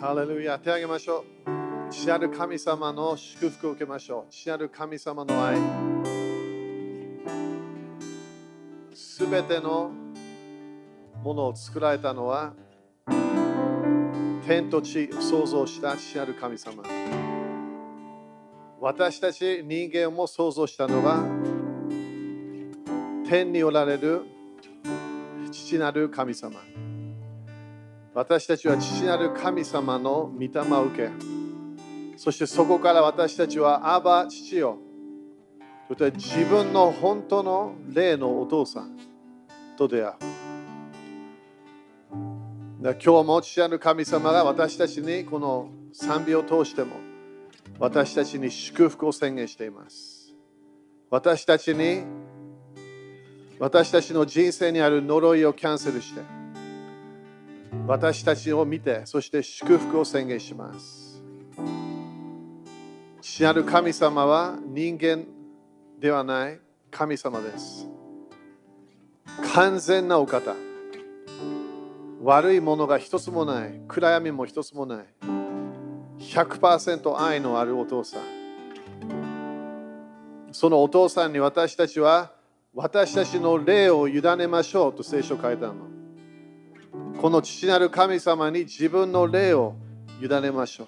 ハレルヤ手を挙げましょう父なる神様の祝福を受けましょう父なる神様の愛すべてのものを作られたのは天と地を創造した父なる神様私たち人間も創造したのは天におられる父なる神様私たちは父なる神様の御霊を受けそしてそこから私たちはアバ父よ。そして自分の本当の霊のお父さんと出会う。今日も父なる神様が私たちにこの賛美を通しても私たちに祝福を宣言しています。私たちに私たちの人生にある呪いをキャンセルして私たちを見てそして祝福を宣言します。父なる神様は人間ではない神様です。完全なお方。悪いものが一つもない暗闇も一つもない100%愛のあるお父さん。そのお父さんに私たちは私たちの霊を委ねましょうと聖書を書いたの。この父なる神様に自分の霊を委ねましょう。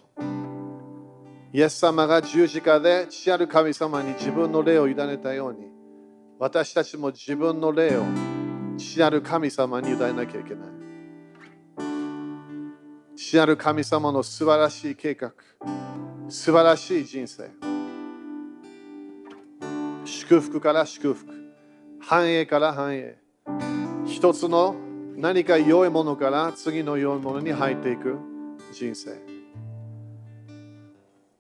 イエス様が十字架で父なる神様に自分の霊を委ねたように私たちも自分の霊を父なる神様に委ねなきゃいけない。父なる神様の素晴らしい計画素晴らしい人生。祝福から祝福繁栄から繁栄。一つの何か良いものから次の良いものに入っていく。人生。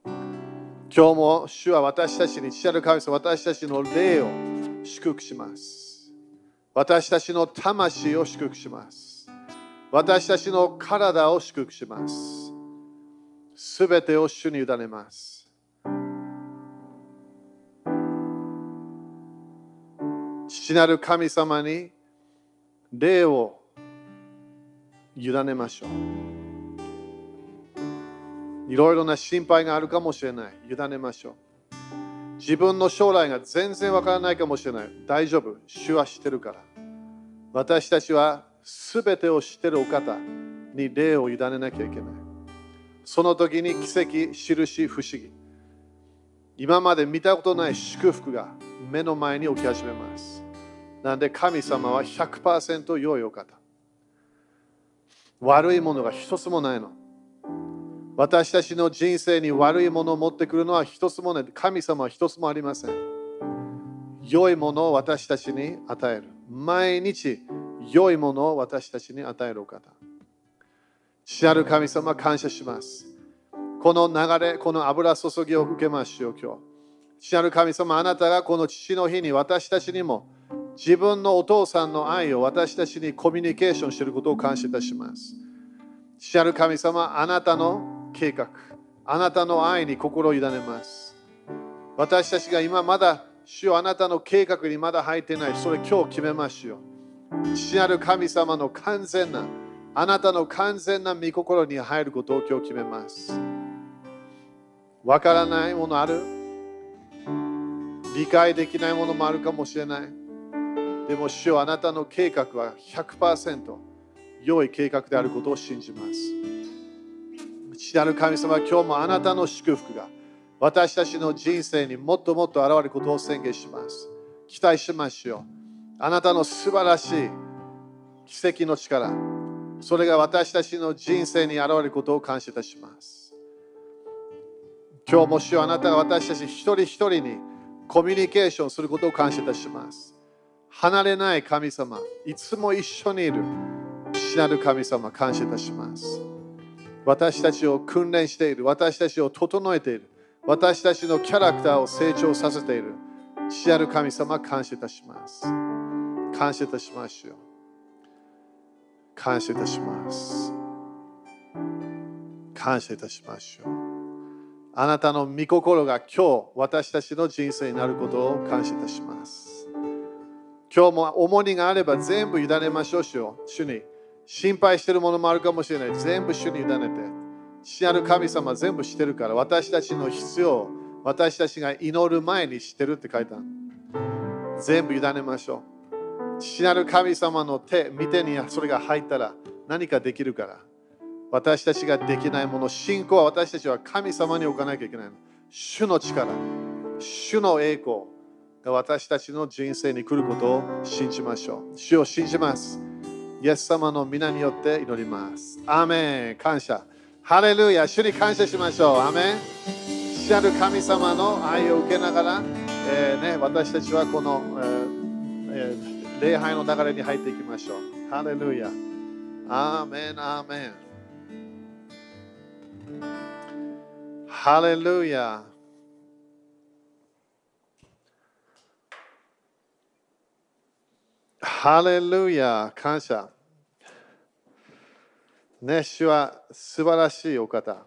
今日も主は私たちに父なる神様私たちの霊を祝福します。私たちの魂を祝福します。私たちの体を祝福します。すべてを主に委ねます。父なる神様に霊を委ねましょう。いろいろな心配があるかもしれない。委ねましょう。自分の将来が全然わからないかもしれない。大丈夫。主は知ってるから。私たちはすべてを知ってるお方に霊を委ねなきゃいけない。その時に奇跡印不思議。今まで見たことない祝福が目の前に起き始めます。なんで神様は100%良いお方。悪いものが一つもないの。私たちの人生に悪いものを持ってくるのは一つもない。神様は一つもありません。良いものを私たちに与える。毎日良いものを私たちに与えるお方。父なる神様感謝します。この流れこの油注ぎを受けましょう今日。父なる神様あなたがこの父の日に私たちにも自分のお父さんの愛を私たちにコミュニケーションしていることを感謝いたします。父なる神様、あなたの計画、あなたの愛に心を委ねます。私たちが今まだ主よあなたの計画にまだ入ってない、それ今日決めましょう。父なる神様の完全な、あなたの完全な御心に入ることを今日決めます。わからないものある？理解できないものもあるかもしれない。でも主よあなたの計画は100%良い計画であることを信じます。父なる神様、今日もあなたの祝福が私たちの人生にもっともっと現れることを宣言します。期待しましょう。あなたの素晴らしい奇跡の力、それが私たちの人生に現れることを感謝いたします。今日も主よあなたが私たち一人一人にコミュニケーションすることを感謝いたします。離れない神様、いつも一緒にいる父なる神様、感謝いたします。私たちを訓練している、私たちを整えている、私たちのキャラクターを成長させている父なる神様、感謝いたします。感謝いたしましょう。感謝いたします。感謝いたしましょう。あなたの御心が今日私たちの人生になることを感謝いたします。今日も重荷があれば全部委ねましょう主よ主に。心配してるものもあるかもしれない。全部主に委ねて。父なる神様全部知ってるから私たちの必要私たちが祈る前に知ってるって書いた全部委ねましょう。父なる神様の手見てにそれが入ったら何かできるから。私たちができないもの信仰は私たちは神様に置かなきゃいけないの。主の力。主の栄光。私たちの人生に来ることを信じましょう。主を信じます。イエス様の皆によって祈ります。アーメン。感謝。ハレルヤ。主に感謝しましょう。アーメン。父なる神様の愛を受けながら、えーね、私たちはこの、えーえー、礼拝の流れに入っていきましょう。ハレルヤ。アーメン。アーメン。ハレルヤハレルヤ感謝。ね、主は素晴らしいお方。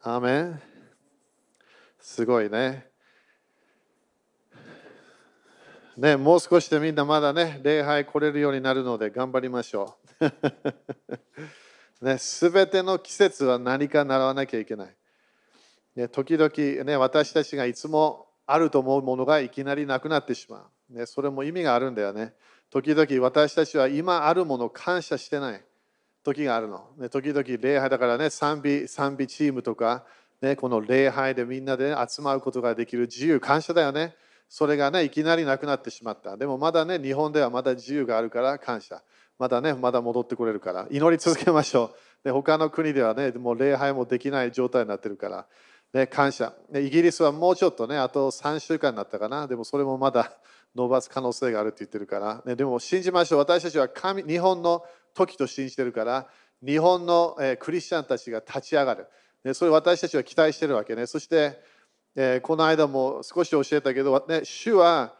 アーメンすごいね。ね、もう少しでみんなまだね、礼拝来れるようになるので頑張りましょう。ね、すべての季節は何か習わなきゃいけない。ね、時々、ね、私たちがいつもあると思うものがいきなりなくなってしまう。ね、それも意味があるんだよね。時々私たちは今あるものを感謝してない時があるの。ね、時々礼拝だからね、賛美賛美チームとか、ね、この礼拝でみんなで、ね、集まることができる自由、感謝だよね。それがね、いきなりなくなってしまった。でもまだね、日本ではまだ自由があるから感謝。まだね、まだ戻ってこれるから。祈り続けましょう。で他の国ではね、もう礼拝もできない状態になってるから。ね、感謝。イギリスはもうちょっとね、あと3週間になったかな。でもそれもまだ伸ばす可能性があるって言ってるから、ね、でも信じましょう。私たちは神日本の時と信じてるから、日本の、え、クリスチャンたちが立ち上がる。ね、それ私たちは期待してるわけね。そして、え、この間も少し教えたけど、ね、主は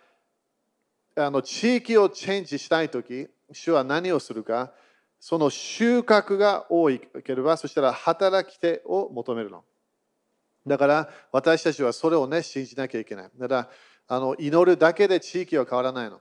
あの地域をチェンジしたいとき、主は何をするか、その収穫が多いければ、そしたら働き手を求めるの。だから私たちはそれをね、信じなきゃいけない。だからあの祈るだけで地域は変わらないの。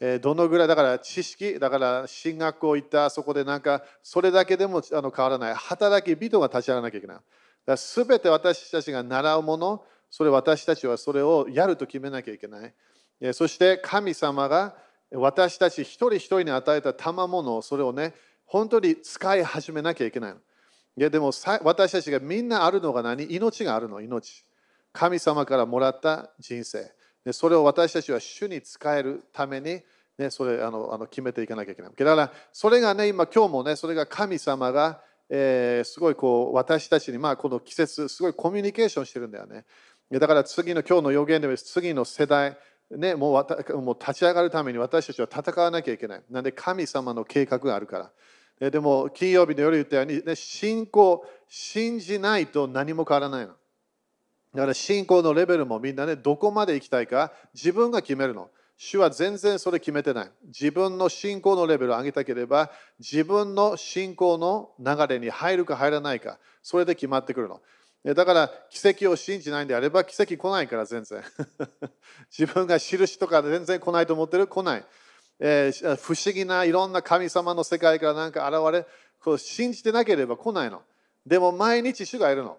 え、どのぐらいだから知識、だから進学校行った、そこでなんかそれだけでもあの変わらない。働き人が立ち上がらなきゃいけない。すべて私たちが習うもの、それ私たちはそれをやると決めなきゃいけない。え、そして神様が私たち一人一人に与えた賜物をそれをね、本当に使い始めなきゃいけないの。いやでも私たちがみんなあるのが何？命があるの、命。神様からもらった人生。でそれを私たちは主に使えるために、ね、それあのあの決めていかなきゃいけない。だから、それがね、今、今日もね、それが神様が、えー、すごいこう私たちに、まあ、この季節、すごいコミュニケーションしてるんだよね。だから次の今日の予言で次の世代、ね、もうもう立ち上がるために私たちは戦わなきゃいけない。なんで神様の計画があるから。でも金曜日の夜言ったように、ね、信仰、信じないと何も変わらないの。だから信仰のレベルもみんなね、どこまで行きたいか自分が決めるの。主は全然それ決めてない。自分の信仰のレベルを上げたければ、自分の信仰の流れに入るか入らないか、それで決まってくるの。だから奇跡を信じないんであれば奇跡来ないから全然。自分が印とか全然来ないと思ってる？来ない、えー、不思議ないろんな神様の世界からなんか現れ、こう信じてなければ来ないの。でも毎日主がいるの。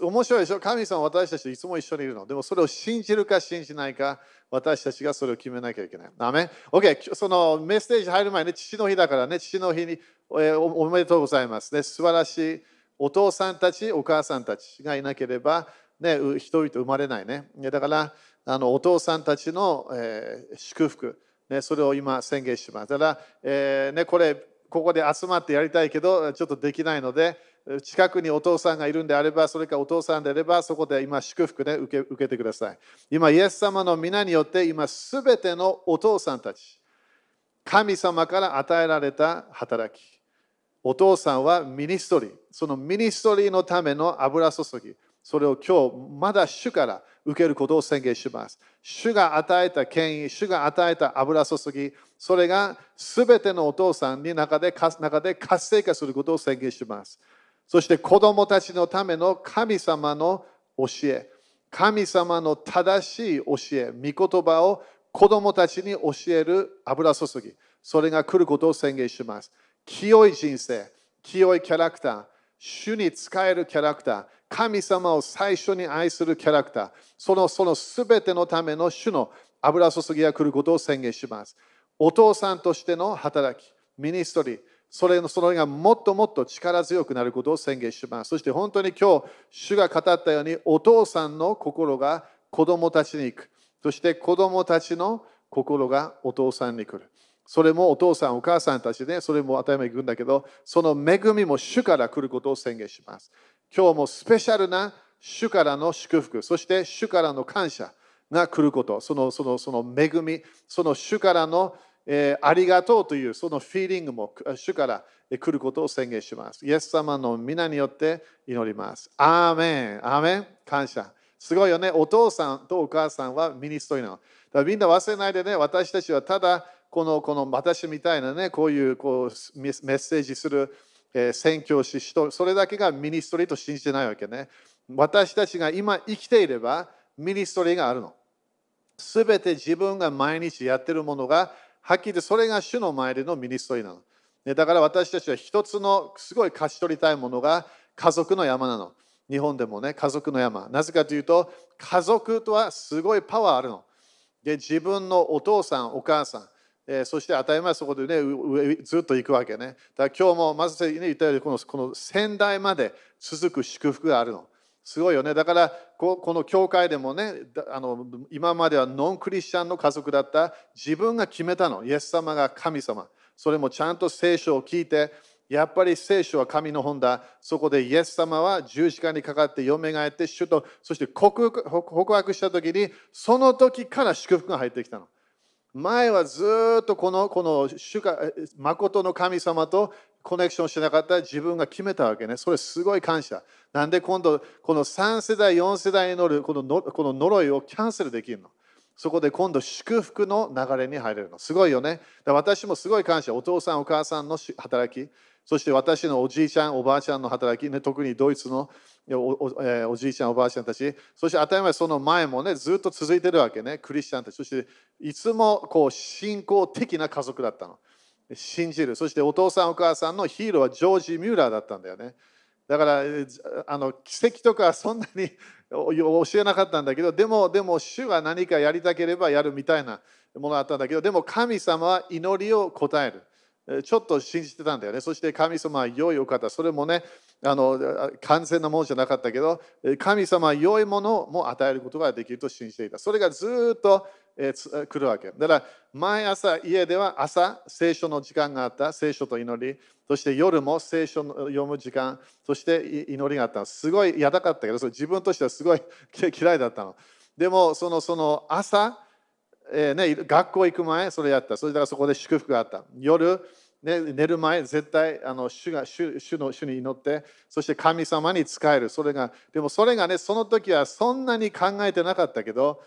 面白いでしょ？神様は私たちといつも一緒にいるの。でもそれを信じるか信じないか、私たちがそれを決めなきゃいけない。ダメ ?OK、そのメッセージ入る前に、父の日だからね、父の日におおめでとうございます、ね。素晴らしいお父さんたち、お母さんたちがいなければ、ね、人々生まれないね。だから、あのお父さんたちの、えー、祝福、ね、それを今宣言します。だから、えーね、これ、ここで集まってやりたいけど、ちょっとできないので、近くにお父さんがいるんであれば、それかお父さんであれば、そこで今祝福で受け受けてください。今、イエス様の御名によって、今、すべてのお父さんたち、神様から与えられた働き。お父さんは ministry。その ministry のための油注ぎ。それを今日、まだ主から受けることを宣言します。主が与えた権威、主が与えた油注ぎ、それがすべてのお父さんに中で中で活性化することを宣言します。そして子供たちのための神様の教え、神様の正しい教え、御言葉を子供たちに教える油注ぎ、それが来ることを宣言します。清い人生、清いキャラクター、主に仕えるキャラクター、神様を最初に愛するキャラクター、そのその全てのための主の油注ぎが来ることを宣言します。お父さんとしての働き、ミニストリー、それのそれがもっともっと力強くなることを宣言します。そして本当に今日、主が語ったように、お父さんの心が子供たちに行く。そして子供たちの心がお父さんに来る。それもお父さん、お母さんたちで、それも当たり前に行くんだけど、その恵みも主から来ることを宣言します。今日もスペシャルな主からの祝福、そして主からの感謝が来ること、そのそのその恵み、その主からの、えー、ありがとうというそのフィーリングも主から来ることを宣言します。イエス様の皆によって祈ります。アーメン、アーメン、感謝。すごいよね。お父さんとお母さんはミニストリーなの。だからみんな忘れないでね、私たちはただこのこの私みたいなね、こういうこうメッセージする、えー、宣教師と、それだけが ministry と信じてないわけね。私たちが今生きていれば ministry があるの。すべて自分が毎日やってるものが、はっきり言ってそれが主の前での ministry なの。だから私たちは一つのすごい勝ち取りたいものが家族の山なの。日本でもね、家族の山。なぜかというと、家族とはすごいパワーあるの。で、自分のお父さん、お母さん、えー、そして当たり前そこでね、ずっと行くわけね。だから今日もまず、ね、言ったようにこの、この先代まで続く祝福があるの。すごいよね。だからこ、この教会でもねあの、今まではノンクリスチャンの家族だった自分が決めたの。イエス様が神様。それもちゃんと聖書を聞いて、やっぱり聖書は神の本だ。そこでイエス様は十字架にかかって蘇って、主と、そして告白したときに、その時から祝福が入ってきたの。前はずっとこのこの主が誠の神様とコネクションしなかった自分が決めたわけね。それすごい感謝。なんで今度、この3世代、4世代に乗るこののこの呪いをキャンセルできるの？そこで今度祝福の流れに入れるの。すごいよね。私もすごい感謝。お父さん、お母さんの働き。そして私のおじいちゃん、おばあちゃんの働き、ね、特にドイツのおえー、おじいちゃん、おばあちゃんたち、そして当たり前その前もね、ずっと続いてるわけね、クリスチャンたち。そしていつもこう信仰的な家族だったの。信じる。そしてお父さん、お母さんのヒーローはジョージ・ミューラーだったんだよね。だからあの奇跡とかそんなに 教えなかったんだけど、でも、でも主が何かやりたければやるみたいなものだったんだけど、でも神様は祈りを答える。ちょっと信じてたんだよね。そして神様は良いお方。それもね、あの完全なものじゃなかったけど、神様は良いものも与えることができると信じていた。それがずっと、え、来るわけ。だから、毎朝家では朝、聖書の時間があった。聖書と祈り。そして夜も聖書の読む時間。そして祈りがあった。すごい嫌だかったけど、それ自分としてはすごい 嫌いだったの。でも、そのその朝、えーね、学校行く前、それやった。それだからそこで祝福があった。夜、ね、寝る前、絶対あの主が主主の主に祈って、そして神様に仕える。それが、でもそれがね、その時はそんなに考えてなかったけど、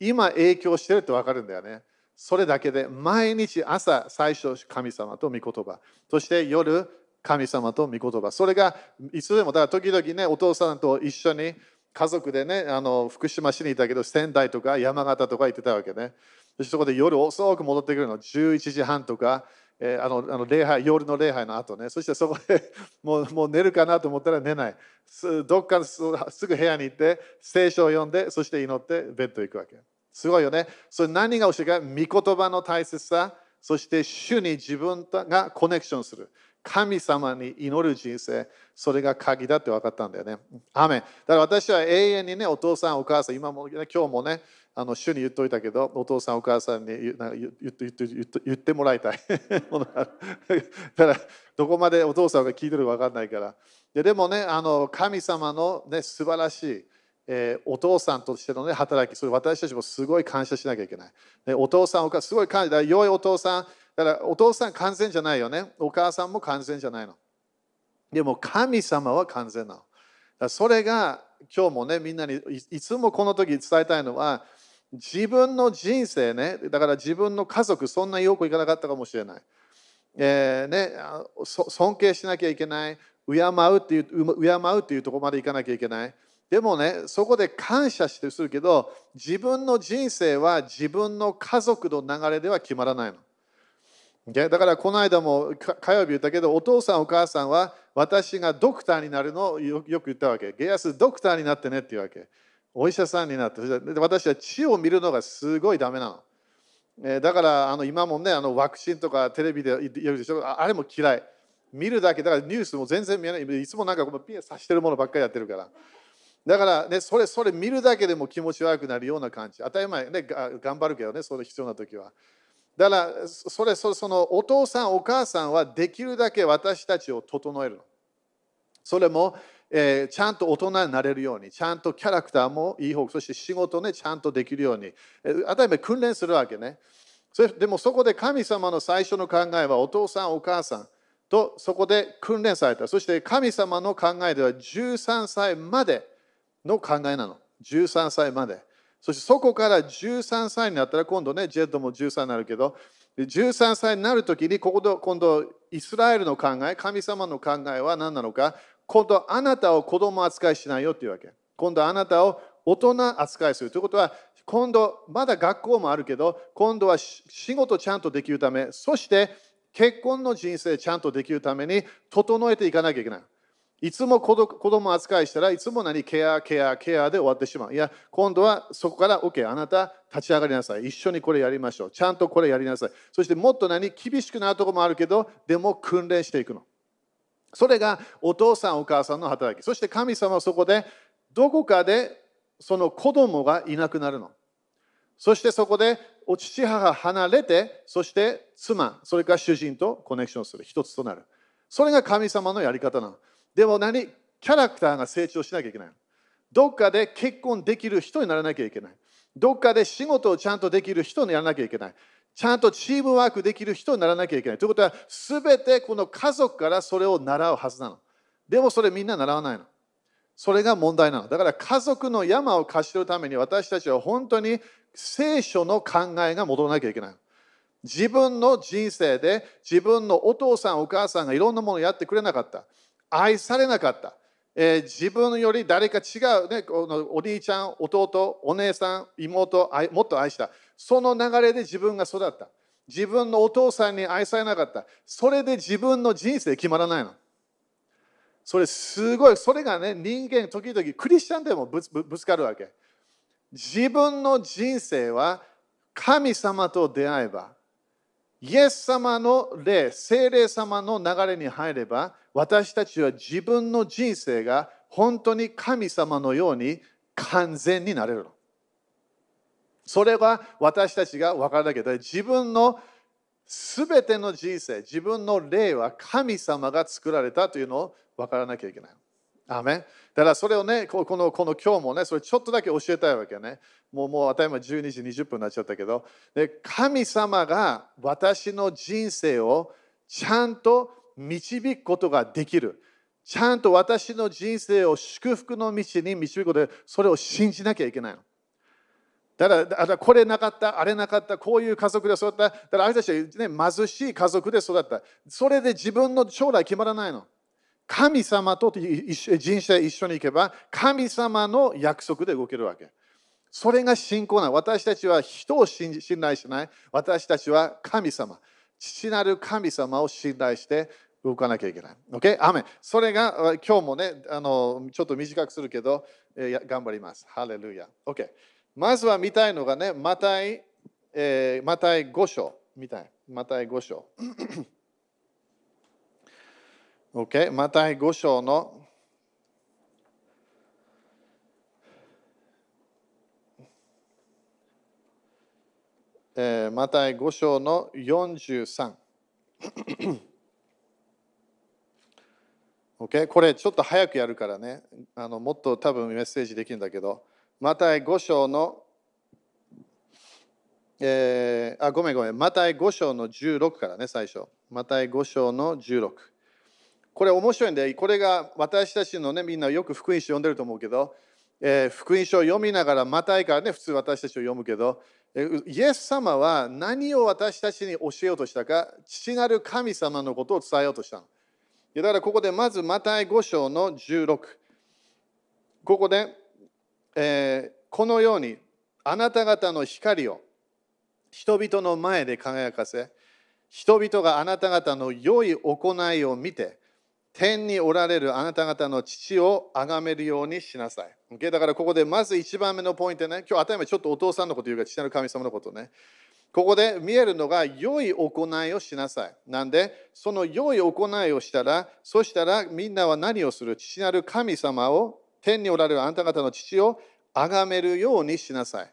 今影響してるって分かるんだよね。それだけで、毎日朝、最初、神様と御言葉。そして夜、神様と御言葉。それがいつでも、だから時々ね、お父さんと一緒に家族でね、あの福島市にいたけど、仙台とか山形とか行ってたわけね。そそこで夜遅く戻ってくるの、11時半とか、えー、あのあの礼拝、夜の礼拝の後ね、そしてそこで もうもう寝るかなと思ったら寝ないす。どっかすぐ部屋に行って、聖書を読んで、そして祈ってベッド行くわけ。すごいよね。それ何が教えか、御言葉の大切さ、そして主に自分がコネクションする。神様に祈る人生、それが鍵だって分かったんだよね。アメだから私は永遠にね、お父さん、お母さん、今も、ね、今日もね、あの主に言っといたけど、お父さん、お母さんに言ってもらいたい。だから、どこまでお父さんが聞いてるか分かんないから。ででもね、あの神様の、ね、素晴らしい、えー、お父さんとしての、ね、働き、それ私たちもすごい感謝しなきゃいけない。ね、お父さん、お母さん、すごい感謝。良いお父さん、だからお父さん完全じゃないよね。お母さんも完全じゃないの。でも神様は完全なの。それが今日もね、みんなにいつもこの時伝えたいのは、自分の人生ね、だから自分の家族、そんなよくいかなかったかもしれない。えーね、尊敬しなきゃいけない、敬うっていう、敬うっていうところまで行かなきゃいけない。でもね、そこで感謝してするけど、自分の人生は自分の家族の流れでは決まらないの。だからこの間も火曜日言ったけど、お父さんお母さんは私がドクターになるのをよく言ったわけ。ゲアスドクターになってねっていうわけ。お医者さんになって、私は血を見るのがすごいダメなの。えだからあの今もねあのワクチンとかテレビで言るでしょ？あれも嫌い。見るだけ。だからニュースも全然見えない。いつもなんかこのピアさしてるものばっかりやってるから。だからねそれそれ見るだけでも気持ち悪くなるような感じ。当たり前ね頑張るけどねそれ必要な時は。だからそれそれそのお父さんお母さんはできるだけ私たちを整えるの。それもえー、ちゃんと大人になれるように、ちゃんとキャラクターもいい方、そして仕事ね、ちゃんとできるように、えー、当たり前訓練するわけね。それでもそこで神様の最初の考えはお父さん、お母さんとそこで訓練された。そして神様の考えでは13歳までの考えなの。13歳まで。そしてそこから13歳になったら今度ね、ジェットも13になるけど、13歳になるときにここで今度イスラエルの考え、神様の考えは何なのか今度あなたを子供扱いしないよっていうわけ。今度あなたを大人扱いするということは、今度まだ学校もあるけど、今度は仕事ちゃんとできるため、そして結婚の人生ちゃんとできるために整えていかなきゃいけない。いつも子供扱いしたらいつも何？ケア、ケア、ケアで終わってしまう。いや、今度はそこから OK、あなた立ち上がりなさい。一緒にこれやりましょう。ちゃんとこれやりなさい。そしてもっと何？厳しくなるところもあるけど、でも訓練していくの。それがお父さんお母さんの働き。そして神様はそこでどこかでその子供がいなくなるの。そしてそこでお父母が離れてそして妻それから主人とコネクションする。一つとなる。それが神様のやり方なの。でも何キャラクターが成長しなきゃいけないどっかで結婚できる人にならなきゃいけない。どっかで仕事をちゃんとできる人にならなきゃいけない。ちゃんとチームワークできる人にならなきゃいけない。ということは、すべてこの家族からそれを習うはずなの。でもそれみんな習わないの。それが問題なの。だから家族の山を貸してるために私たちは本当に聖書の考えが戻らなきゃいけない。自分の人生で自分のお父さんお母さんがいろんなものをやってくれなかった。愛されなかった。えー、自分より誰か違う、ね、このお兄ちゃん、弟、お姉さん、妹、もっと愛した。その流れで自分が育った。自分のお父さんに愛されなかった。それで自分の人生決まらないの。それすごい、それがね、人間、時々クリスチャンでもぶつかるわけ。自分の人生は神様と出会えば、イエス様の霊、精霊様の流れに入れば、私たちは自分の人生が本当に神様のように完全になれるの。それは私たちが分からなきゃいけない自分のすべての人生、自分の霊は神様が作られたというのを分からなきゃいけない。アメだからそれをね、このこの今日もね、それちょっとだけ教えたいわけね。もうもう当たり前12時20分になっちゃったけど、で神様が私の人生をちゃんと導くことができる。ちゃんと私の人生を祝福の道に導くことで、それを信じなきゃいけないの。だから、からこれなかった、あれなかった、こういう家族で育った。だからあれたちは、ね、貧しい家族で育った。それで自分の将来決まらないの。神様と人生一緒に行けば、神様の約束で動けるわけ。それが信仰な私たちは人を信頼しない。私たちは神様。父なる神様を信頼して動かなきゃいけない。OK? アメそれが今日もねあの、ちょっと短くするけど、頑張ります。ハレルヤ。OK？まずは見たいのがね、マタイ、えー、マタイ5章。見たい。マタイ5章。OK? マタイ5章のえー、マタイ5章の43。okay? これちょっと早くやるからねあのもっと多分メッセージできるんだけどマタイ5章の、えー、あごめんごめんマタイ5章の16からね最初マタイ5章の16これ面白いんでこれが私たちのねみんなよく福音書読んでると思うけど、えー、福音書を読みながらマタイからね普通私たちを読むけどイエス様は何を私たちに教えようとしたか父なる神様のことを伝えようとしたの。だからここでまずマタイ5章の16。ここで、えー、このようにあなた方の光を人々の前で輝かせ、人々があなた方の良い行いを見て、天におられるあなた方の父を崇めるようにしなさい。Okay? だからここでまず一番目のポイントね、今日頭ちょっとお父さんのこと言うか、父なる神様のことね。ここで見えるのが良い行いをしなさい。なんで、その良い行いをしたら、そしたらみんなは何をする？父なる神様を、天におられるあなた方の父を崇めるようにしなさい。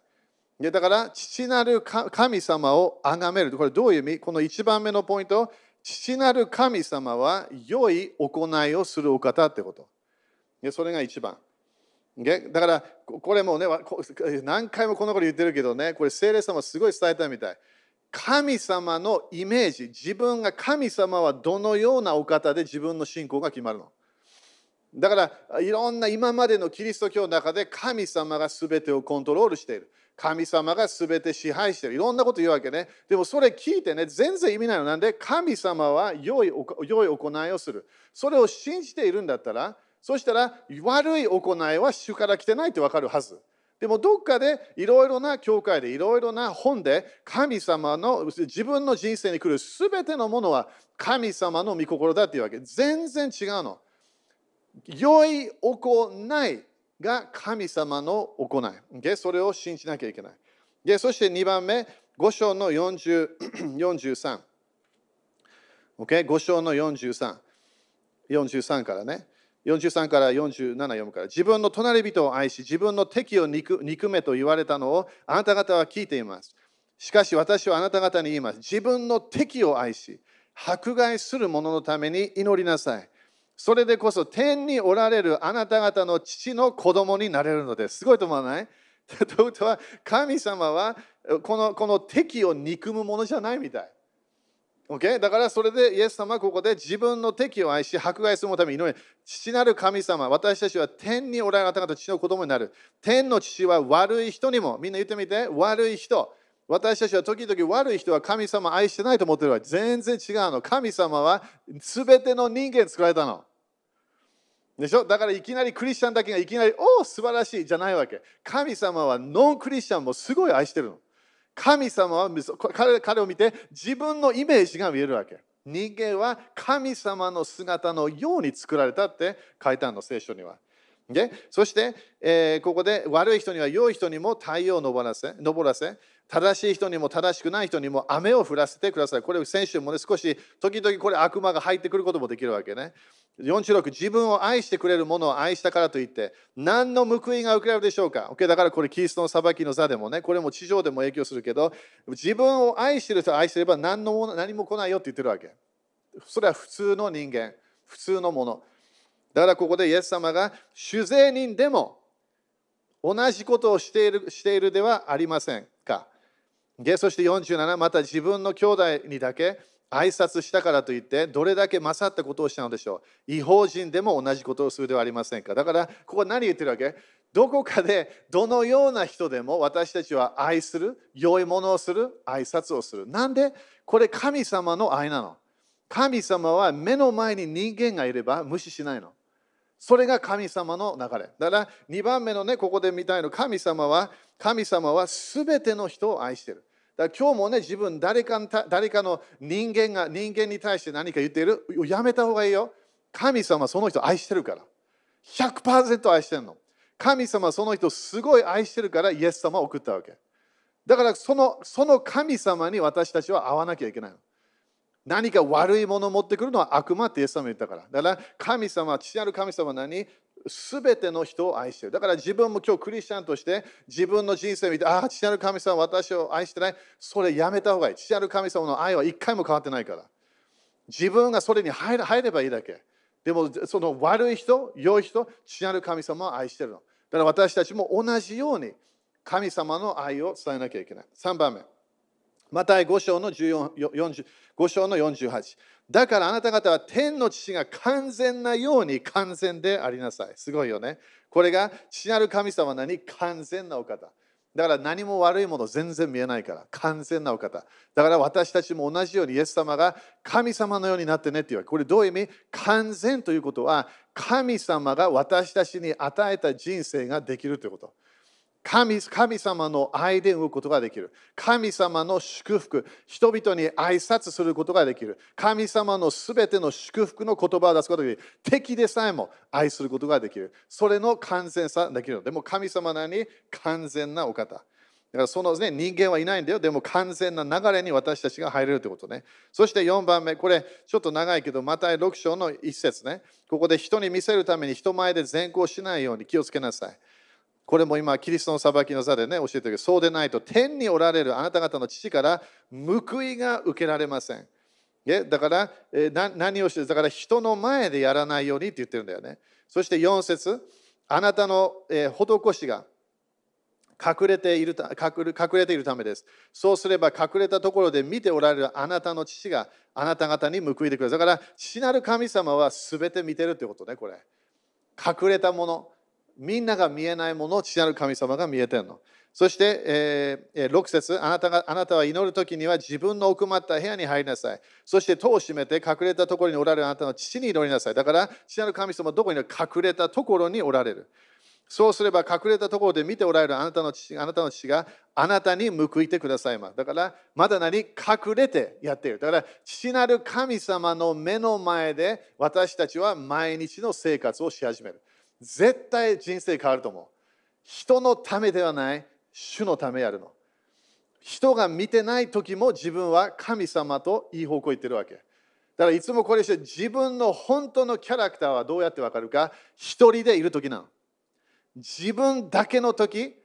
でだから、父なる神様を崇める。これどういう意味？この一番目のポイント、父なる神様は良い行いをするお方ってこと。でそれが一番。だからこれもね何回もこのこと言ってるけどねこれ聖霊様すごい伝えたみたい神様のイメージ自分が神様はどのようなお方で自分の信仰が決まるの？だからいろんな今までのキリスト教の中で神様が全てをコントロールしている神様が全て支配しているいろんなこと言うわけねでもそれ聞いてね全然意味ないのなんで？神様は良い良い行いをするそれを信じているんだったらそしたら悪い行いは主から来てないってわかるはず。でもどっかでいろいろな教会でいろいろな本で神様の自分の人生に来るすべてのものは神様の御心だっていうわけ。全然違うの。良い行いが神様の行い。それを信じなきゃいけない。でそして2番目、5章の40 43。Okay? 5章の43。43からね。43から47読むから自分の隣人を愛し自分の敵を憎めと言われたのをあなた方は聞いていますしかし私はあなた方に言います自分の敵を愛し迫害する者のために祈りなさいそれでこそ天におられるあなた方の父の子供になれるのです。すごいと思わない？ということは神様はこのこの敵を憎むものじゃないみたい。Okay? だからそれでイエス様はここで自分の敵を愛し迫害するために祈り父なる神様私たちは天におられる方々父の子供になる。天の父は悪い人にもみんな言ってみて。悪い人。私たちは時々悪い人は神様愛してないと思ってるわ全然違うの。神様は全ての人間作られたの。でしょ？だからいきなりクリスチャンだけがいきなりおお素晴らしいじゃないわけ神様はノンクリスチャンもすごい愛してるの神様は彼彼を見て自分のイメージが見えるわけ。人間は神様の姿のように作られたって書いてあるの、聖書には。でそして、えー、ここで悪い人には良い人にも太陽を昇らせ、昇らせ正しい人にも正しくない人にも雨を降らせてください。これ先週もね、少し時々これ悪魔が入ってくることもできるわけね。46自分を愛してくれる者を愛したからといって何の報いが受けられるでしょうか、okay? だからこれキリストの裁きの座でもねこれも地上でも影響するけど自分を愛してる人を愛してれば何のもの何も来ないよって言ってるわけそれは普通の人間普通のものだからここでイエス様が主税人でも同じことをしているしているではありませんか。そして47また自分の兄弟にだけ挨拶したからといってどれだけ勝ったことをしたのでしょう。違法人でも同じことをするではありませんか。だからここ何言ってるわけ？どこかでどのような人でも私たちは愛する良いものをする挨拶をする。なんで？これ神様の愛なの。神様は目の前に人間がいれば無視しないの。それが神様の流れだから2番目のねここで見たいの神様は神様は全ての人を愛しているだから今日もね、自分誰か誰かの人間が人間に対して何か言っているやめた方がいいよ。神様はその人を愛してるから。100%愛してるの。神様はその人をすごい愛してるからイエス様を送ったわけ。だからそのその神様に私たちは会わなきゃいけないの。何か悪いものを持ってくるのは悪魔ってイエス様言ったから。だから神様、父なる神様は何すべての人を愛している。だから自分も今日クリスチャンとして自分の人生を見て、ああ、父なる神様私を愛してない。それやめた方がいい。父なる神様の愛は一回も変わってないから。自分がそれに入ればいいだけ。でも、その悪い人、良い人、父なる神様を愛しているの。だから私たちも同じように神様の愛を伝えなきゃいけない。3番目。また5章の14 5章の48。だからあなた方は天の父が完全なように完全でありなさい。すごいよね。これが父なる神様なに完全なお方。だから何も悪いもの全然見えないから。完全なお方。だから私たちも同じようにイエス様が神様のようになってねって言わけ。これどういう意味？完全ということは神様が私たちに与えた人生ができるということ。神神様の愛で動くことができる。神様の祝福、人々に挨拶することができる。神様のすべての祝福の言葉を出すことができる。敵でさえも愛することができる。それの完全さできる。でも神様なに完全なお方。だからその、ね、人間はいないんだよ。でも完全な流れに私たちが入れるということね。そして4番目、これちょっと長いけど、また6章の一節ね。ここで人に見せるために人前で善行しないように気をつけなさい。これも今、キリストの裁きの座でね、教えてるけど、そうでないと、天におられるあなた方の父から報いが受けられません。だから、何をしてるだから人の前でやらないようにって言ってるんだよね。そして4節あなたの、施しが隠れている隠れているためです。そうすれば隠れたところで見ておられるあなたの父があなた方に報いてくれる。だから父なる神様は全て見てるってことね、これ。隠れたもの。みんなが見えないものを父なる神様が見えてるの。そして、えー、6節あなたがあなたは祈るときには自分の奥まった部屋に入りなさい。そして戸を閉めて隠れたところにおられるあなたの父に祈りなさい。だから父なる神様はどこにいる隠れたところにおられる。そうすれば隠れたところで見ておられるあなたの父あなたの父があなたに報いてくださいま。だからまだ何隠れてやっている。だから父なる神様の目の前で私たちは毎日の生活をし始める。絶対人生変わると思う。人のためではない、主のためやるの。人が見てない時も自分は神様といい方向行ってるわけ。だからいつもこれして自分の本当のキャラクターはどうやってわかるか一人でいる時なの。自分だけの時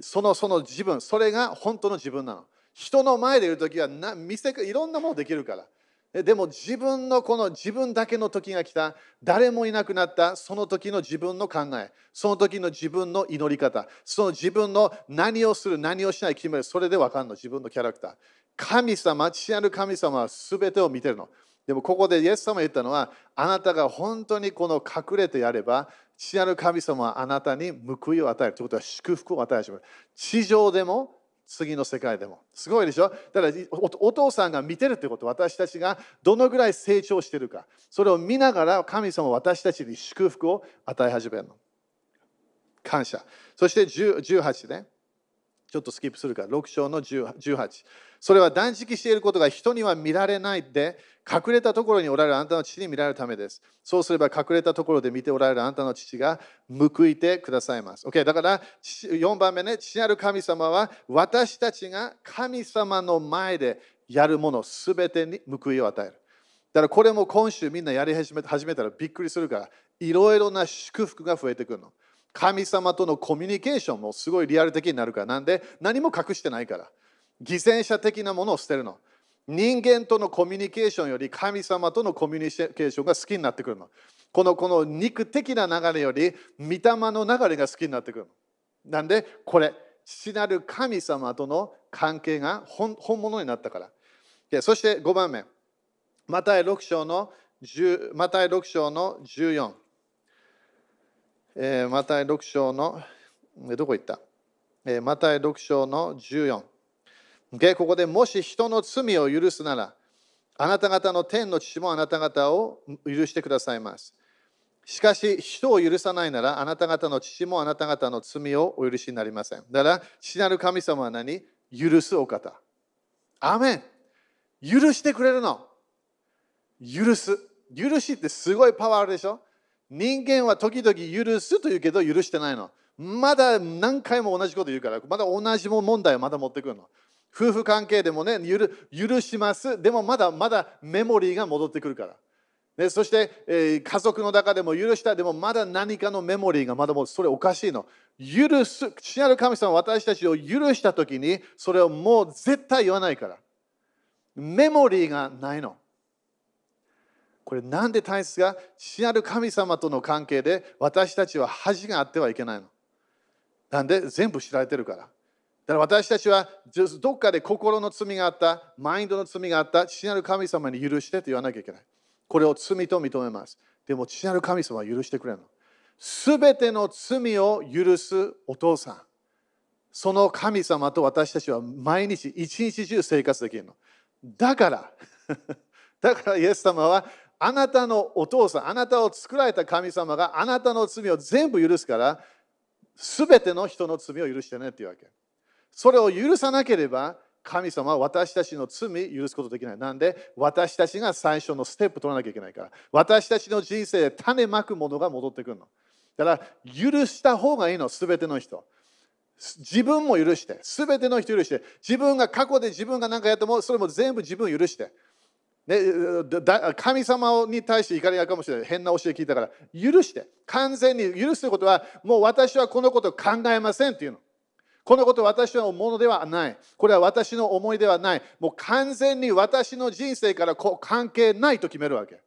そのその自分、それが本当の自分なの。人の前でいる時はな見せいろんなものできるから。でも自分のこの自分だけの時が来た、誰もいなくなった。その時の自分の考え、その時の自分の祈り方、その自分の何をする、何をしない決める、それで分かるの、自分のキャラクター。神様、父なる神様は全てを見てるの。でもここでイエス様が言ったのは、あなたが本当にこの隠れてやれば、父なる神様はあなたに報いを与える。ということは祝福を与えてしまう。地上でも次の世界でも。すごいでしょ？だからお父さんが見てるってこと、私たちがどのぐらい成長してるか、それを見ながら神様は私たちに祝福を与え始めるの。感謝。そして18ね。ちょっとスキップするから、6章の18。それは断食していることが人には見られないで、隠れたところにおられるあなたの父に見られるためです。そうすれば隠れたところで見ておられるあなたの父が報いてくださいます。OK、だから4番目ね、父なる神様は私たちが神様の前でやるものすべてに報いを与える。だからこれも今週みんなやり始め始めたらびっくりするから、いろいろな祝福が増えてくるの。神様とのコミュニケーションもすごいリアル的になるから。なんで何も隠してないから。偽善者的なものを捨てるの。人間とのコミュニケーションより神様とのコミュニケーションが好きになってくるの。このこの肉的な流れより御霊の流れが好きになってくるの。なんでこれ、父なる神様との関係が本物になったから。そして5番目、マタイ6章の10マタイ6章の14。えー、マタイ6章の、どこ行った、えー、マタイ6章の14。Okay? ここでもし人の罪を許すなら、あなた方の天の父もあなた方を許してくださいます。しかし、人を許さないなら、あなた方の父もあなた方の罪をお許しになりません。だから、父なる神様は何？許すお方。アメン許してくれるの。許す。許しってすごいパワーあるでしょ？人間は時々許すと言うけど許してないの。まだ何回も同じこと言うから、まだ同じ問題をまだ持ってくるの。夫婦関係でもね許します。でもまだまだメモリーが戻ってくるから。でそして、えー、家族の中でも許したでもまだ何かのメモリーがまだもそれおかしいの。許す父なる神様は私たちを許した時にそれをもう絶対言わないから。メモリーがないの。これなんで大切か父なる神様との関係で私たちは恥があってはいけないの？なんで全部知られてるからだから私たちはどっかで心の罪があった、マインドの罪があった、父なる神様に許してと言わなきゃいけない。これを罪と認めます。でも父なる神様は許してくれるの。すべての罪を許すお父さん。その神様と私たちは毎日一日中生活できるの。だから、だからイエス様はあなたのお父さん、あなたを作られた神様があなたの罪を全部許すから、すべての人の罪を許してねっていうわけ。それを許さなければ、神様は私たちの罪許すことできない。なんで？私たちが最初のステップ取らなきゃいけないから。私たちの人生で種まくものが戻ってくるの。だから許した方がいいの、すべての人。自分も許して、すべての人許して、自分が過去で自分が何かやっても、それも全部自分を許して。ね、神様に対して怒りがかもしれない。変な教え聞いたから、許して。完全に許すということは、もう私はこのことを考えませんっていうの。このこと私のものではない。これは私の思いではない。もう完全に私の人生からこう関係ないと決めるわけ。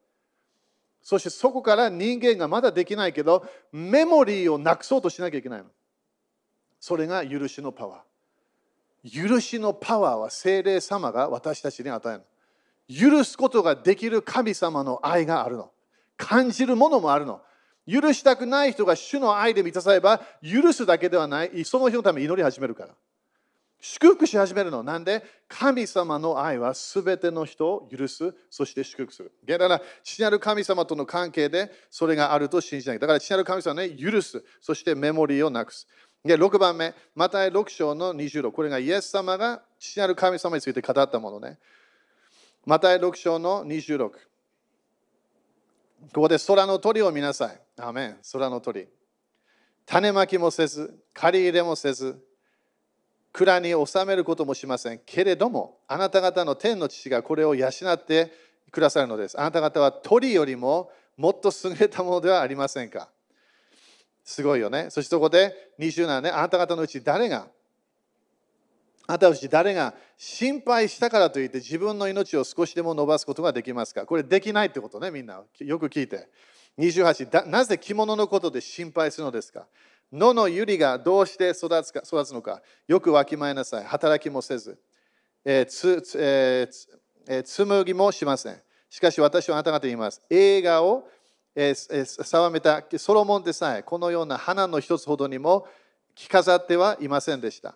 そしてそこから人間がまだできないけど、メモリーをなくそうとしなきゃいけないの。それが許しのパワー。許しのパワーは精霊様が私たちに与えるの。許すことができる神様の愛があるの。感じるものもあるの。許したくない人が主の愛で満たされば、許すだけではない、その日のために祈り始めるから。祝福し始めるの。なんで？神様の愛はすべての人を許す、そして祝福する。だから、父なる神様との関係でそれがあると信じない。だから、父なる神様はね、許す、そしてメモリーをなくす。で、6番目、また6章の26。これがイエス様が父なる神様について語ったものね。マタイ6章の26。ここで空の鳥を見なさい。アメン。空の鳥。種まきもせず、借り入れもせず、蔵に収めることもしません。けれども、あなた方の天の父がこれを養ってくださるのです。あなた方は鳥よりももっと優れたものではありませんか。すごいよね。そしてそこで27年、あなた方のうち誰があたたち誰が心配したからといって自分の命を少しでも伸ばすことができますか？これできないってことね、みんな。よく聞いて。28なぜ着物のことで心配するのですか？野の百合がどうして育つか育つのかよくわきまえなさい。働きもせず、えーつつえーえー、紡ぎもしません。しかし私はあなた方言います。映画を、えーえー、定めたソロモンでさえこのような花の一つほどにも着飾ってはいませんでした。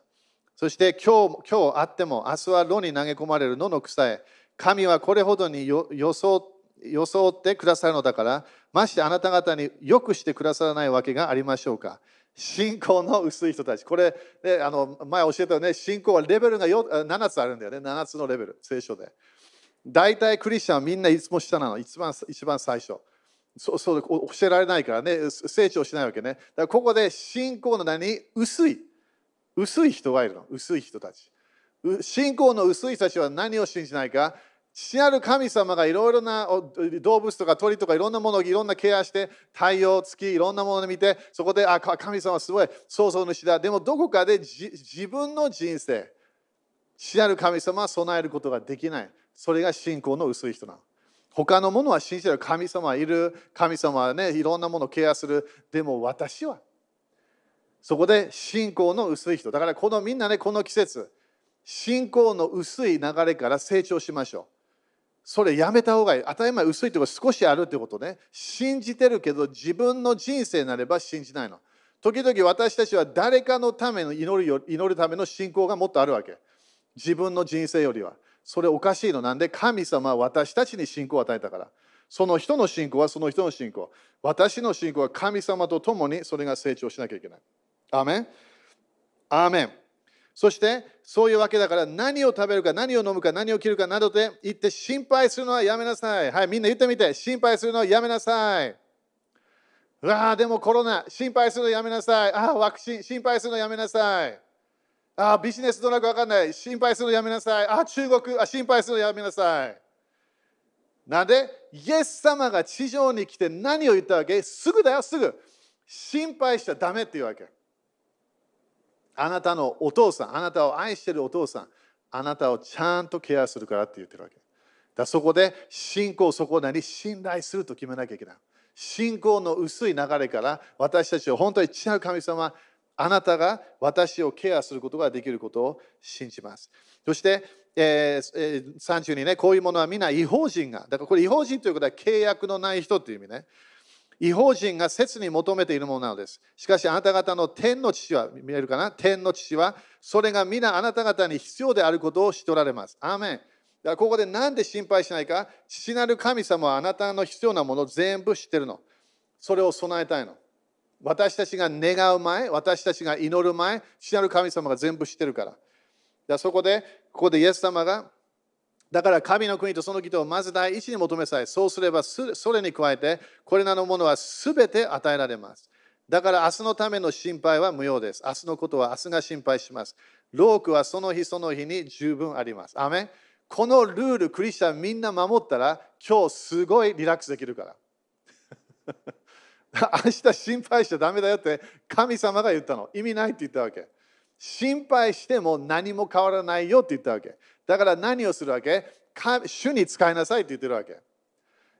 そして今日今日あっても明日は炉に投げ込まれる野の草へ。神はこれほどに装ってくださるのだからましてあなた方によくしてくださらないわけがありましょうか。信仰の薄い人たち。これ、ね、あの前教えたよね。信仰はレベルが7つあるんだよね。7つのレベル。聖書で。大体クリスチャンはみんないつも下なの。一番一番最初。そうそう教えられないからね。成長しないわけね。だからここで信仰の何薄い。薄い人がいるの。薄い人たち。信仰の薄い人たちは何を信じないか。父なる神様がいろいろな動物とか鳥とかいろんなものをいろんなケアして太陽月いろんなものを見てそこであ神様すごい創造主だ。でもどこかで自分の人生父なる神様は備えることができない。それが信仰の薄い人なの。他のものは信じてる。神様はいる。神様はねいろんなものをケアする。でも私はそこで信仰の薄い人。だからこのみんなね、この季節、信仰の薄い流れから成長しましょう。それやめた方がいい。当たり前薄いとこ少しあるってことね。信じてるけど自分の人生になれば信じないの。時々私たちは誰かのための祈る祈るための信仰がもっとあるわけ。自分の人生よりは。それおかしいの。なんで神様は私たちに信仰を与えたから。その人の信仰はその人の信仰。私の信仰は神様と共にそれが成長しなきゃいけない。アメンアメンそしてそういうわけだから何を食べるか何を飲むか何を着るかなどで言って心配するのはやめなさい。はい、みんな言ってみて心配するのはやめなさい。うわあ、でもコロナ心配するのやめなさい。ああ、ワクチン心配するのやめなさい。ああ、ビジネスどなくわかんない心配するのやめなさい。ああ、中国あ心配するのやめなさい。なんでイエス様が地上に来て何を言ったわけ？すぐだよ、すぐ。心配しちゃダメっていうわけ。あなたのお父さん、あなたを愛してるお父さん、あなたをちゃんとケアするからって言ってるわけ。だそこで信仰そこなり信頼すると決めなきゃいけない。信仰の薄い流れから私たちを本当に違う神様、あなたが私をケアすることができることを信じます。そして、えー、32ね、こういうものは皆違法人が、だからこれ違法人ということは契約のない人という意味ね。違法人が切に求めているものなのです。しかしあなた方の天の父は、見えるかな？天の父は、それが皆あなた方に必要であることを知っておられます。アーメン。だからここで何で心配しないか？父なる神様はあなたの必要なものを全部知ってるの。それを備えたいの。私たちが願う前、私たちが祈る前、父なる神様が全部知ってるから。だそこで、ここでイエス様が、だから神の国とその義とをまず第一に求めさえ、そうすればそれに加えて、これらのものはすべて与えられます。だから明日のための心配は無用です。明日のことは明日が心配します。ロークはその日その日に十分あります。アメこのルール、クリスチャンみんな守ったら、今日すごいリラックスできるから。明日心配しちゃだめだよって神様が言ったの。意味ないって言ったわけ。心配しても何も変わらないよって言ったわけ。だから何をするわけ？主に使いなさいって言ってるわけ。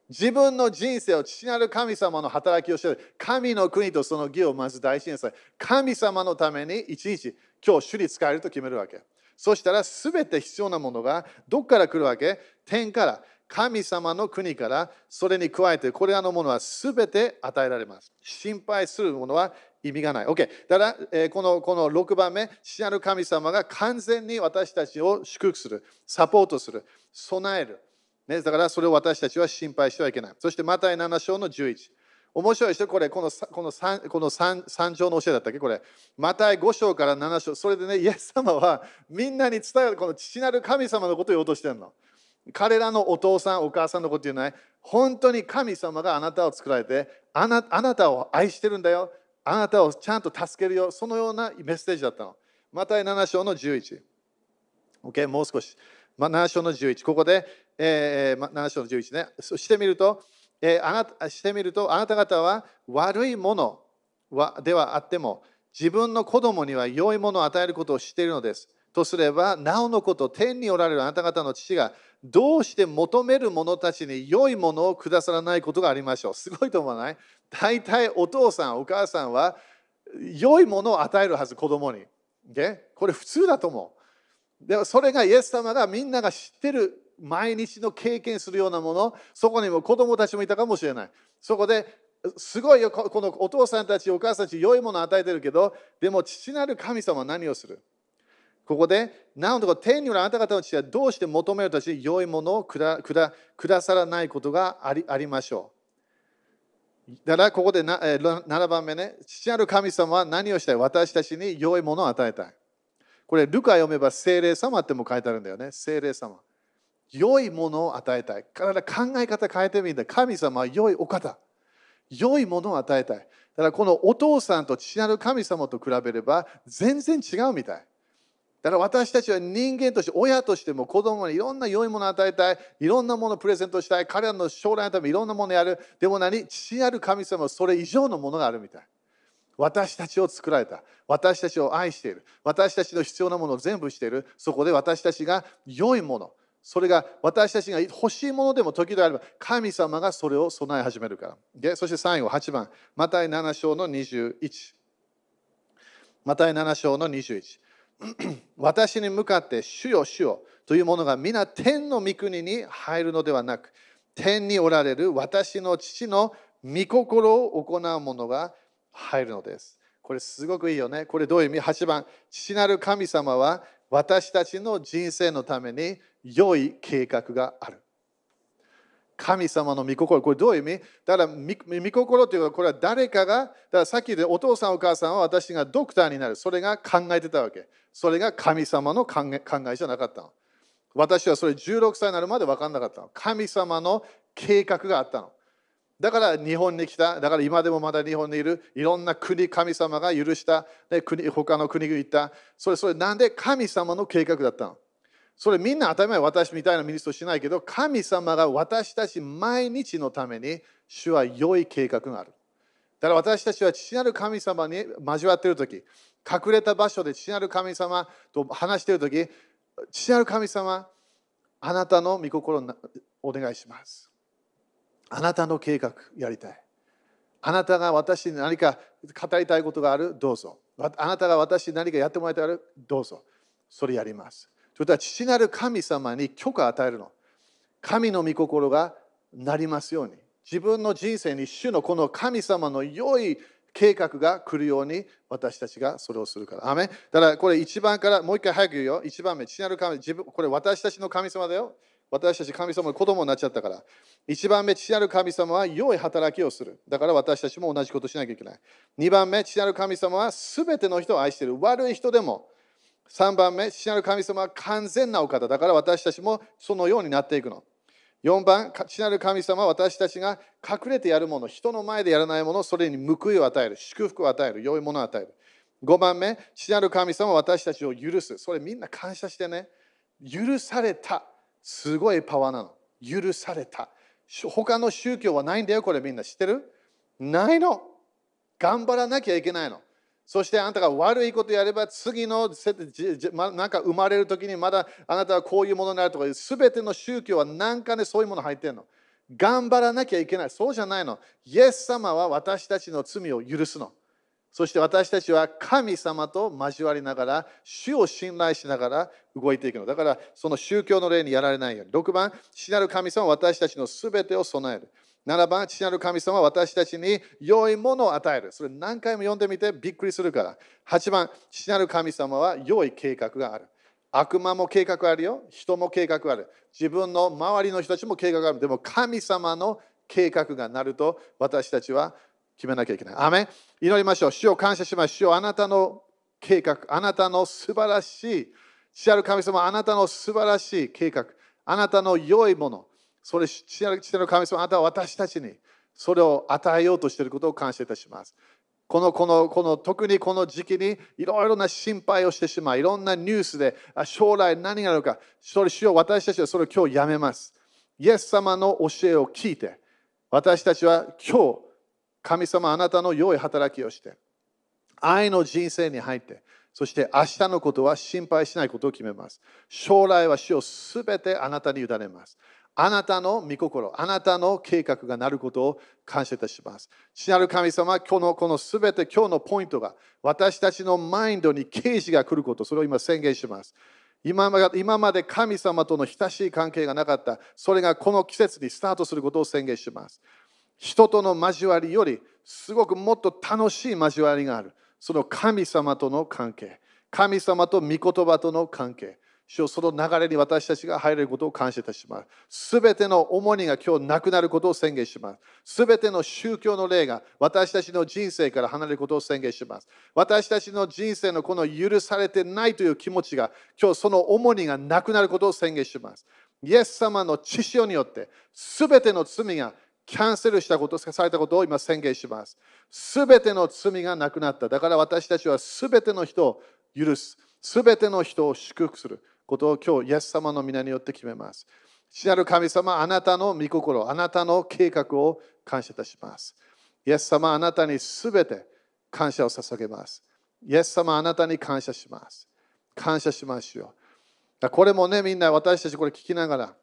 自分の人生を父なる神様の働きをして、神の国とその義をまず大事にさい。神様のためにいちいち、今日主に使えると決めるわけ。そしたら全て必要なものがどこから来るわけ？天から。神様の国からそれに加えてこれらのものは全て与えられます。心配するものは意味がない。OK。だから、えー、このこの6番目、父なる神様が完全に私たちを祝福する、サポートする、備える。ね、だからそれを私たちは心配してはいけない。そして、マタイ7章の11。面白い人、これ、このこの 3, この 3, 3章の教えだったっけ？これ。マタイ5章から7章。それでね、イエス様はみんなに伝える、この父なる神様のことを言おうとしてるの。彼らのお父さん、お母さんのこと言うない。本当に神様があなたを作られてあな、あなたを愛してるんだよ。あなたをちゃんと助けるよ。そのようなメッセージだったの。マタイ7章の11。OK、もう少し。まあ7章の11。ここで、えー、7章の11ね。そしてみると、えー、あなたしてみると、あなた方は悪いものはではあっても、自分の子供には良いものを与えることを知っているのです。とすれば、なおのこと、天におられるあなた方の父が、どうして求める者たちに良いものをくださらないことがありましょう。すごいと思わない？大体お父さん、お母さんは良いものを与えるはず、子供に。これ普通だと思う。でもそれがイエス様がみんなが知ってる毎日の経験するようなもの、そこにも子供たちもいたかもしれない。そこですごいよ、このお父さんたち、お母さんたち、良いものを与えてるけど、でも父なる神様は何をする？ここで、なお天によるあなた方の父はどうして求めるたちに良いものをくだくだくださらないことがありありましょう。だからここでな7番目ね、父なる神様は何をしたい？私たちに良いものを与えたい。これ、ルカ読めば精霊様っても書いてあるんだよね。精霊様。良いものを与えたい。から考え方変えてみるんだ。神様は良いお方。良いものを与えたい。だからこのお父さんと父なる神様と比べれば全然違うみたい。だから私たちは人間として、親としても子供にいろんな良いものを与えたい、いろんなものをプレゼントしたい、彼らの将来のためにいろんなものをやる。でも何？父なる神様はそれ以上のものがあるみたい。私たちを作られた。私たちを愛している。私たちの必要なものを全部している。そこで私たちが良いもの。それが私たちが欲しいものでも時々あれば神様がそれを備え始めるから。そして最後8番、マタイ7章の21。マタイ7章の21。私に向かって主よ主よというものが皆天の御国に入るのではなく、天におられる私の父の御心を行うものが入るのです。これすごくいいよね。これどういう意味 ?8 番、父なる神様は私たちの人生のために良い計画がある。神様の御心、これどういう意味？だから御心というのはこれは誰かが、だからさっきでお父さんお母さんは私がドクターになる。それが考えてたわけ。それが神様の考え考えじゃなかったの。私はそれ16歳になるまで分かんなかったの。神様の計画があったの。だから日本に来た。だから今でもまだ日本にいる。いろんな国、神様が許した。ね、国他の国が行った。それ、それなんで神様の計画だったの？それみんな当たり前私みたいなミニストしないけど、神様が私たち毎日のために主は良い計画がある。だから私たちは父なる神様に交わっているとき、隠れた場所で父なる神様と話しているとき、父なる神様、あなたの御心をお願いします。あなたの計画やりたい。あなたが私に何か語りたいことがあるどうぞ。あなたが私に何かやってもらいたいあるどうぞ。それやります。それとは父なる神様に許可を与えるの。神の御心がなりますように。自分の人生に主のこの神様の良い計画が来るように私たちがそれをするから。アメだからこれ一番からもう一回早く言うよ。一番目、父なる神、自分これ私たちの神様だよ。私たち神様の子供になっちゃったから。1番目、父なる神様は良い働きをする。だから私たちも同じことしなきゃいけない。2番目、父なる神様は全ての人を愛している。悪い人でも。3番目、父なる神様は完全なお方。だから私たちもそのようになっていくの。4番、父なる神様は私たちが隠れてやるもの、人の前でやらないもの、それに報いを与える、祝福を与える、良いものを与える。5番目、父なる神様は私たちを許す。それみんな感謝してね。許された。すごいパワーなの。許された。他の宗教はないんだよ、これみんな知ってる？ないの。頑張らなきゃいけないの。そしてあなたが悪いことやれば次のなんか生まれる時にまだあなたはこういうものになるとか全ての宗教は何かでそういうもの入ってるの。頑張らなきゃいけない。そうじゃないの。イエス様は私たちの罪を許すの。そして私たちは神様と交わりながら、主を信頼しながら動いていくの。だから、その宗教の例にやられないように。6番、父なる神様は私たちのすべてを備える。7番、父なる神様は私たちに良いものを与える。それ何回も読んでみてびっくりするから。8番、父なる神様は良い計画がある。悪魔も計画あるよ。人も計画ある。自分の周りの人たちも計画ある。でも神様の計画がなると私たちは決めなきゃいけない。アメ祈りましょう。主を感謝しましょう。あなたの計画、あなたの素晴らしい、父なる神様、あなたの素晴らしい計画、あなたの良いもの、それ、父なる神様、あなたは私たちにそれを与えようとしていることを感謝いたします。このこのこの特にこの時期にいろいろな心配をしてしまう、いろんなニュースで将来何があるか、それしよ、私たちはそれを今日やめます。イエス様の教えを聞いて、私たちは今日、神様あなたの良い働きをして、愛の人生に入って、そして明日のことは心配しないことを決めます。将来は死をすべてあなたに委ねます。あなたの御心、あなたの計画がなることを感謝いたします。父なる神様、今日のこのすべて今日のポイントが私たちのマインドに刑事が来ること、それを今宣言します。今まで神様との親しい関係がなかった、それがこの季節にスタートすることを宣言します。人との交わりよりすごくもっと楽しい交わりがある。その神様との関係。神様と御言葉との関係。主その流れに私たちが入れることを感謝いたします。すべての重荷が今日なくなることを宣言します。すべての宗教の霊が私たちの人生から離れることを宣言します。私たちの人生のこの許されてないという気持ちが今日その重荷がなくなることを宣言します。イエス様の知潮によってすべての罪がキャンセルしたこと、されたことを今宣言します。すべての罪がなくなった。だから私たちはすべての人を許す。すべての人を祝福することを今日、イエス様の皆によって決めます。父なる神様、あなたの御心、あなたの計画を感謝いたします。イエス様、あなたにすべて感謝を捧げます。イエス様、あなたに感謝します。感謝しましょう。これもね、みんな私たちこれ聞きながら、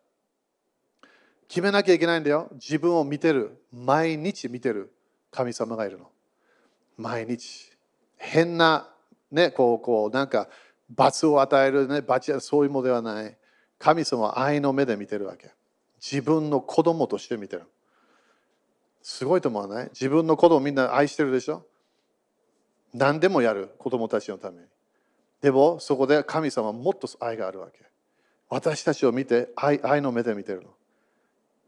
決めなきゃいけないんだよ。自分を見てる。毎日見てる神様がいるの。毎日。変な、ね、こう、こう、なんか、罰を与える、ね、罰やそういうものではない。神様は愛の目で見てるわけ。自分の子供として見てる。すごいと思わない？自分の子供みんな愛してるでしょ？何でもやる子供たちのために。でもそこで神様はもっと愛があるわけ。私たちを見て愛愛の目で見てるの。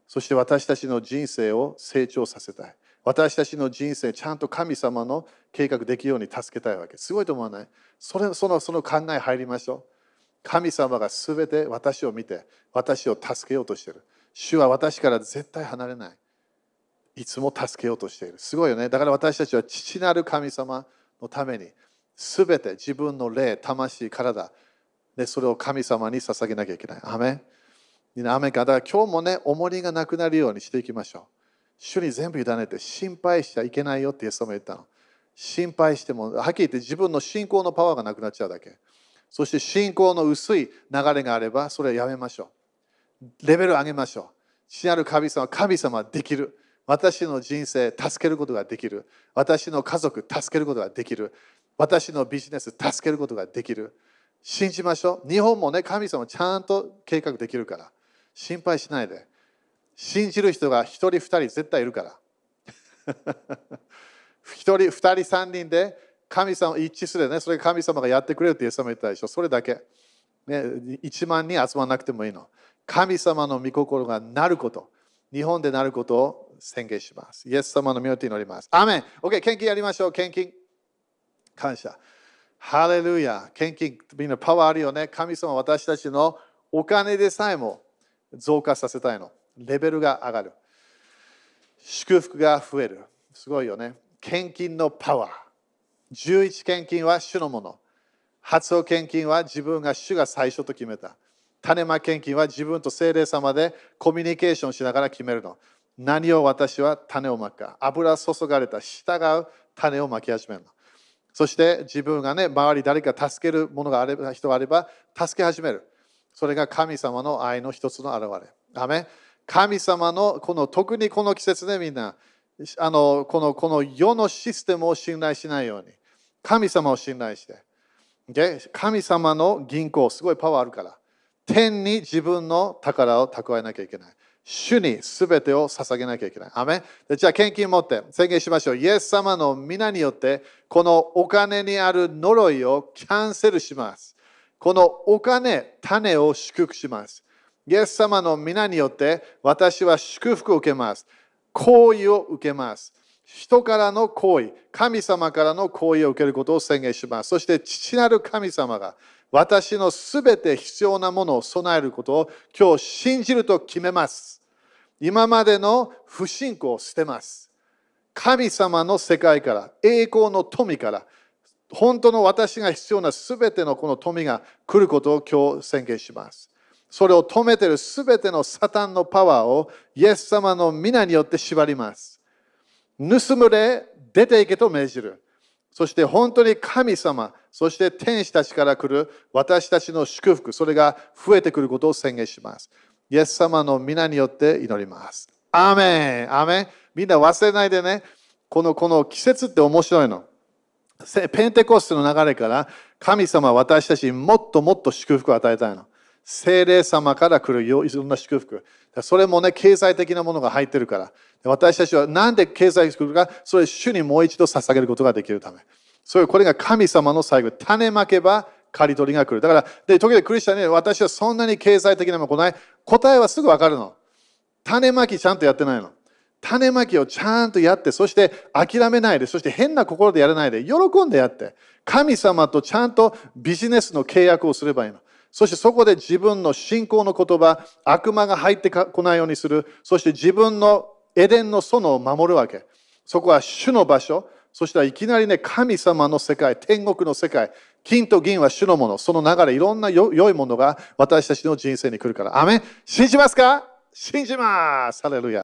そして私たちの人生を成長させたい。私たちの人生、ちゃんと神様の計画できるように助けたいわけ。すごいと思わない？それそのその考え入りましょう。神様がすべて私を見て、私を助けようとしている。主は私から絶対離れない。いつも助けようとしている。すごいよね。だから私たちは父なる神様のために、すべて自分の霊、魂、体でそれを神様に捧げなきゃいけない。アメン雨か。だから今日もね、重りがなくなるようにしていきましょう。主に全部委ねて心配しちゃいけないよってイエス様言ったの。心配しても、はっきり言って自分の信仰のパワーがなくなっちゃうだけ。そして信仰の薄い流れがあれば、それはやめましょう。レベル上げましょう。死なる神様、神様できる。私の人生助けることができる。私の家族助けることができる。私のビジネス助けることができる。信じましょう。日本もね、神様ちゃんと計画できるから。心配しないで。信じる人が1人、2人絶対いるから。1人、2人、3人で神様一致するね。それ神様がやってくれるってイエス様言ったでしょ。それだけ。ね、1万人集まらなくてもいいの。神様の御心がなること、日本でなることを宣言します。イエス様の身を祈ります。アメン !OK、献金やりましょう。献金。感謝。ハレルヤ。献金、みんなパワーあるよね。神様私たちのお金でさえも増加させたいの。レベルが上がる。祝福が増える。すごいよね。献金のパワー。11献金は主のもの。初音献金は自分が主が最初と決めた。種ま献金は自分と精霊様でコミュニケーションしながら決めるの。何を私は種をまくか。油注がれた従う種をまき始めるの。そして自分がね、周り誰か助けるものがあれば、人があれば助け始める。それが神様の愛の一つの表れ。アメ神様のこの特にこの季節でみんなあのこのこの世のシステムを信頼しないように神様を信頼して、神様の銀行すごいパワーあるから天に自分の宝を蓄えなきゃいけない主に全てを捧げなきゃいけない。アメじゃあ、献金持って宣言しましょう。イエス様の皆によって、このお金にある呪いをキャンセルします。このお金、種を祝福します。イエス様の皆によって私は祝福を受けます。行為を受けます。人からの行為、神様からの行為を受けることを宣言します。そして父なる神様が私のすべて必要なものを備えることを今日信じると決めます。今までの不信仰を捨てます。神様の世界から、栄光の富から、本当の私が必要なすべてのこの富が来ることを今日宣言します。それを止めてるすべてのサタンのパワーをイエス様の皆によって縛ります。盗むで出ていけと命じる。そして本当に神様、そして天使たちから来る私たちの祝福、それが増えてくることを宣言します。イエス様の皆によって祈ります。アメンアメンみんな忘れないでね、このこの季節って面白いの。ペンテコステの流れから神様私たちにもっともっと祝福を与えたいの。精霊様から来るよいろんな祝福。それもね、経済的なものが入ってるから。私たちはなんで経済祝福か、それ主にもう一度捧げることができるため。それこれが神様の最後。種まけば刈り取りが来る。だから、で時々クリスチャンに、私はそんなに経済的なもの来ない。答えはすぐわかるの。種まきちゃんとやってないの。種まきをちゃんとやって、そして諦めないで、そして変な心でやらないで、喜んでやって、神様とちゃんとビジネスの契約をすればいいの。そしてそこで自分の信仰の言葉、悪魔が入ってこないようにする。そして自分のエデンの園を守るわけ。そこは主の場所。そしたらいきなりね、神様の世界、天国の世界、金と銀は主のもの。その流れ、いろんな良いものが私たちの人生に来るから。アメ信じますか？信じますハレルヤ